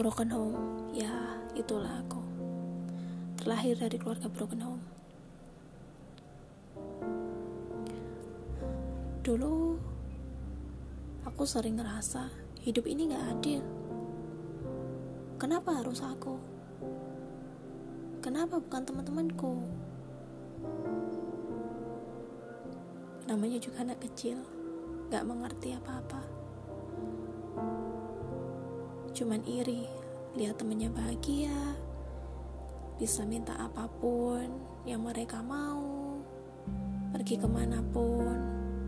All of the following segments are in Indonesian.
broken home. Ya itulah aku. Terlahir dari keluarga broken home. Dulu aku sering ngerasa hidup ini gak adil. Kenapa harus aku? Kenapa bukan teman-temanku? Namanya juga anak kecil gak mengerti apa-apa cuman iri lihat temennya bahagia bisa minta apa pun yang mereka mau pergi ke mana pun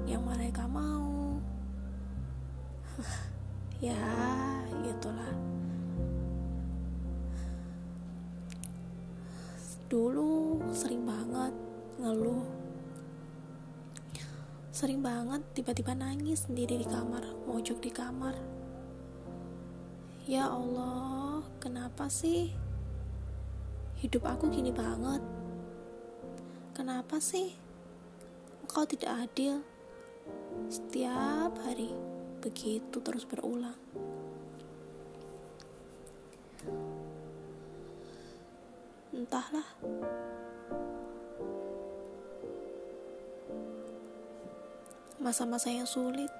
yang mereka mau. Ya itulah dulu sering banget ngeluh. Sering banget tiba-tiba nangis sendiri di kamar mojok di kamar Ya Allah, kenapa sih hidup aku gini banget? Kenapa sih engkau tidak adil? Setiap hari begitu terus berulang. Entahlah. Masa-masa yang sulit,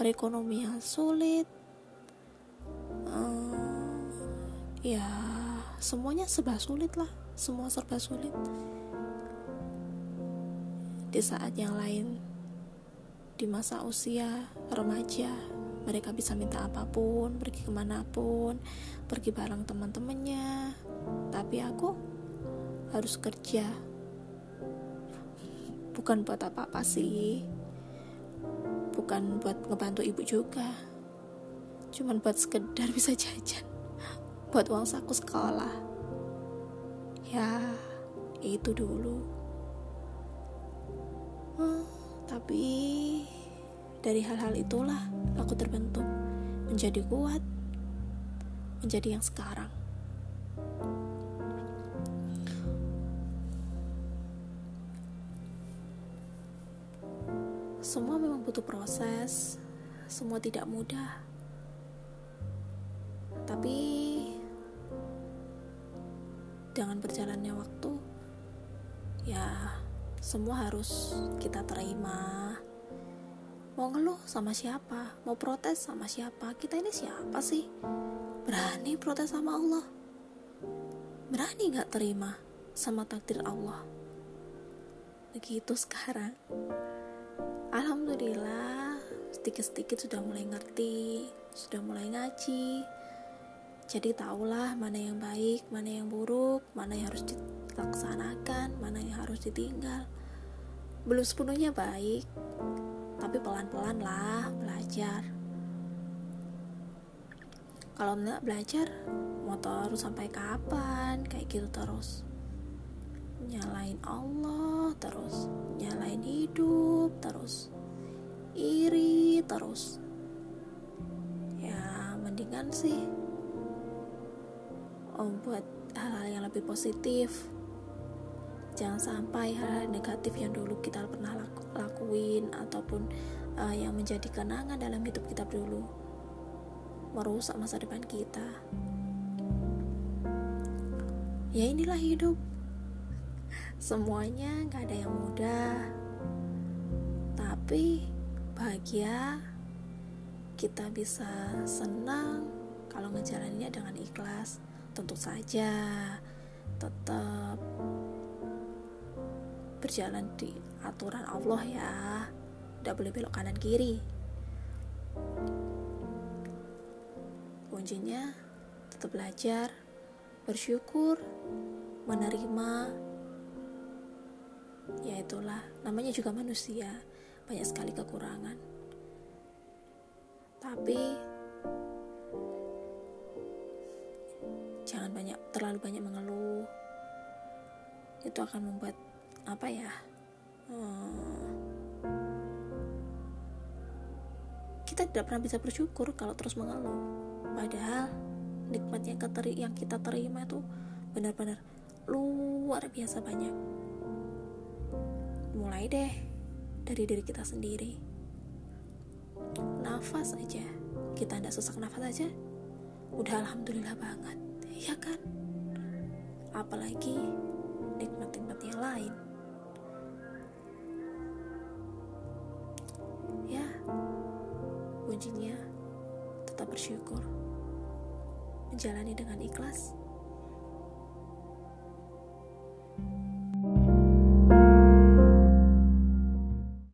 perekonomian sulit, ya semuanya serba sulit lah. Semua serba sulit. Di saat yang lain di masa usia remaja mereka bisa minta apa pun pergi ke mana pun pergi bareng teman-temannya. Tapi aku harus kerja. Bukan buat apa-apa sih. Bukan buat ngebantu ibu juga. Cuman buat sekedar bisa jajan buat uang saku sekolah. Ya, itu dulu. Hmm, tapi dari hal-hal itulah aku terbentuk menjadi kuat, menjadi yang sekarang. Semua memang butuh proses, semua tidak mudah. Dengan berjalannya waktu ya semua harus kita terima. Mau ngeluh sama siapa? Mau protes sama siapa? Kita ini siapa sih? Berani protes sama Allah? Berani gak terima sama takdir Allah? Begitu sekarang. Alhamdulillah sedikit-sedikit sudah mulai ngerti sudah mulai ngaji jadi tahulah mana yang baik, mana yang buruk, mana yang harus dilaksanakan, mana yang harus ditinggal. Belum sepenuhnya baik, tapi pelan-pelan lah belajar. Kalau nggak belajar, terus sampai kapan? Kayak gitu terus. Nyalain Allah terus, nyalain hidup terus, iri terus. Ya, mendingan sih membuat hal-hal yang lebih positif. Jangan sampai hal-hal negatif yang dulu kita pernah laku, lakuin ataupun uh, yang menjadi kenangan dalam hidup kita dulu merusak masa depan kita. Ya inilah hidup. Semuanya gak ada yang mudah. Tapi bahagia kita bisa senang kalau ngejalaninnya dengan ikhlas tentu saja. Tetap berjalan di aturan Allah ya. Tidak boleh belok kanan kiri. Kuncinya tetap belajar bersyukur menerima. Ya itulah namanya juga manusia banyak sekali kekurangan. Tapi banyak terlalu banyak mengeluh itu akan membuat apa ya hmm, kita tidak pernah bisa bersyukur kalau terus mengeluh. Padahal nikmat yang, keteri, yang kita terima itu benar-benar luar biasa banyak. Mulai deh dari diri kita sendiri. Nafas aja. Kita tidak sesak nafas aja udah alhamdulillah banget ya kan? Apalagi nikmat-nikmat yang lain. Ya kuncinya tetap bersyukur. Menjalani dengan ikhlas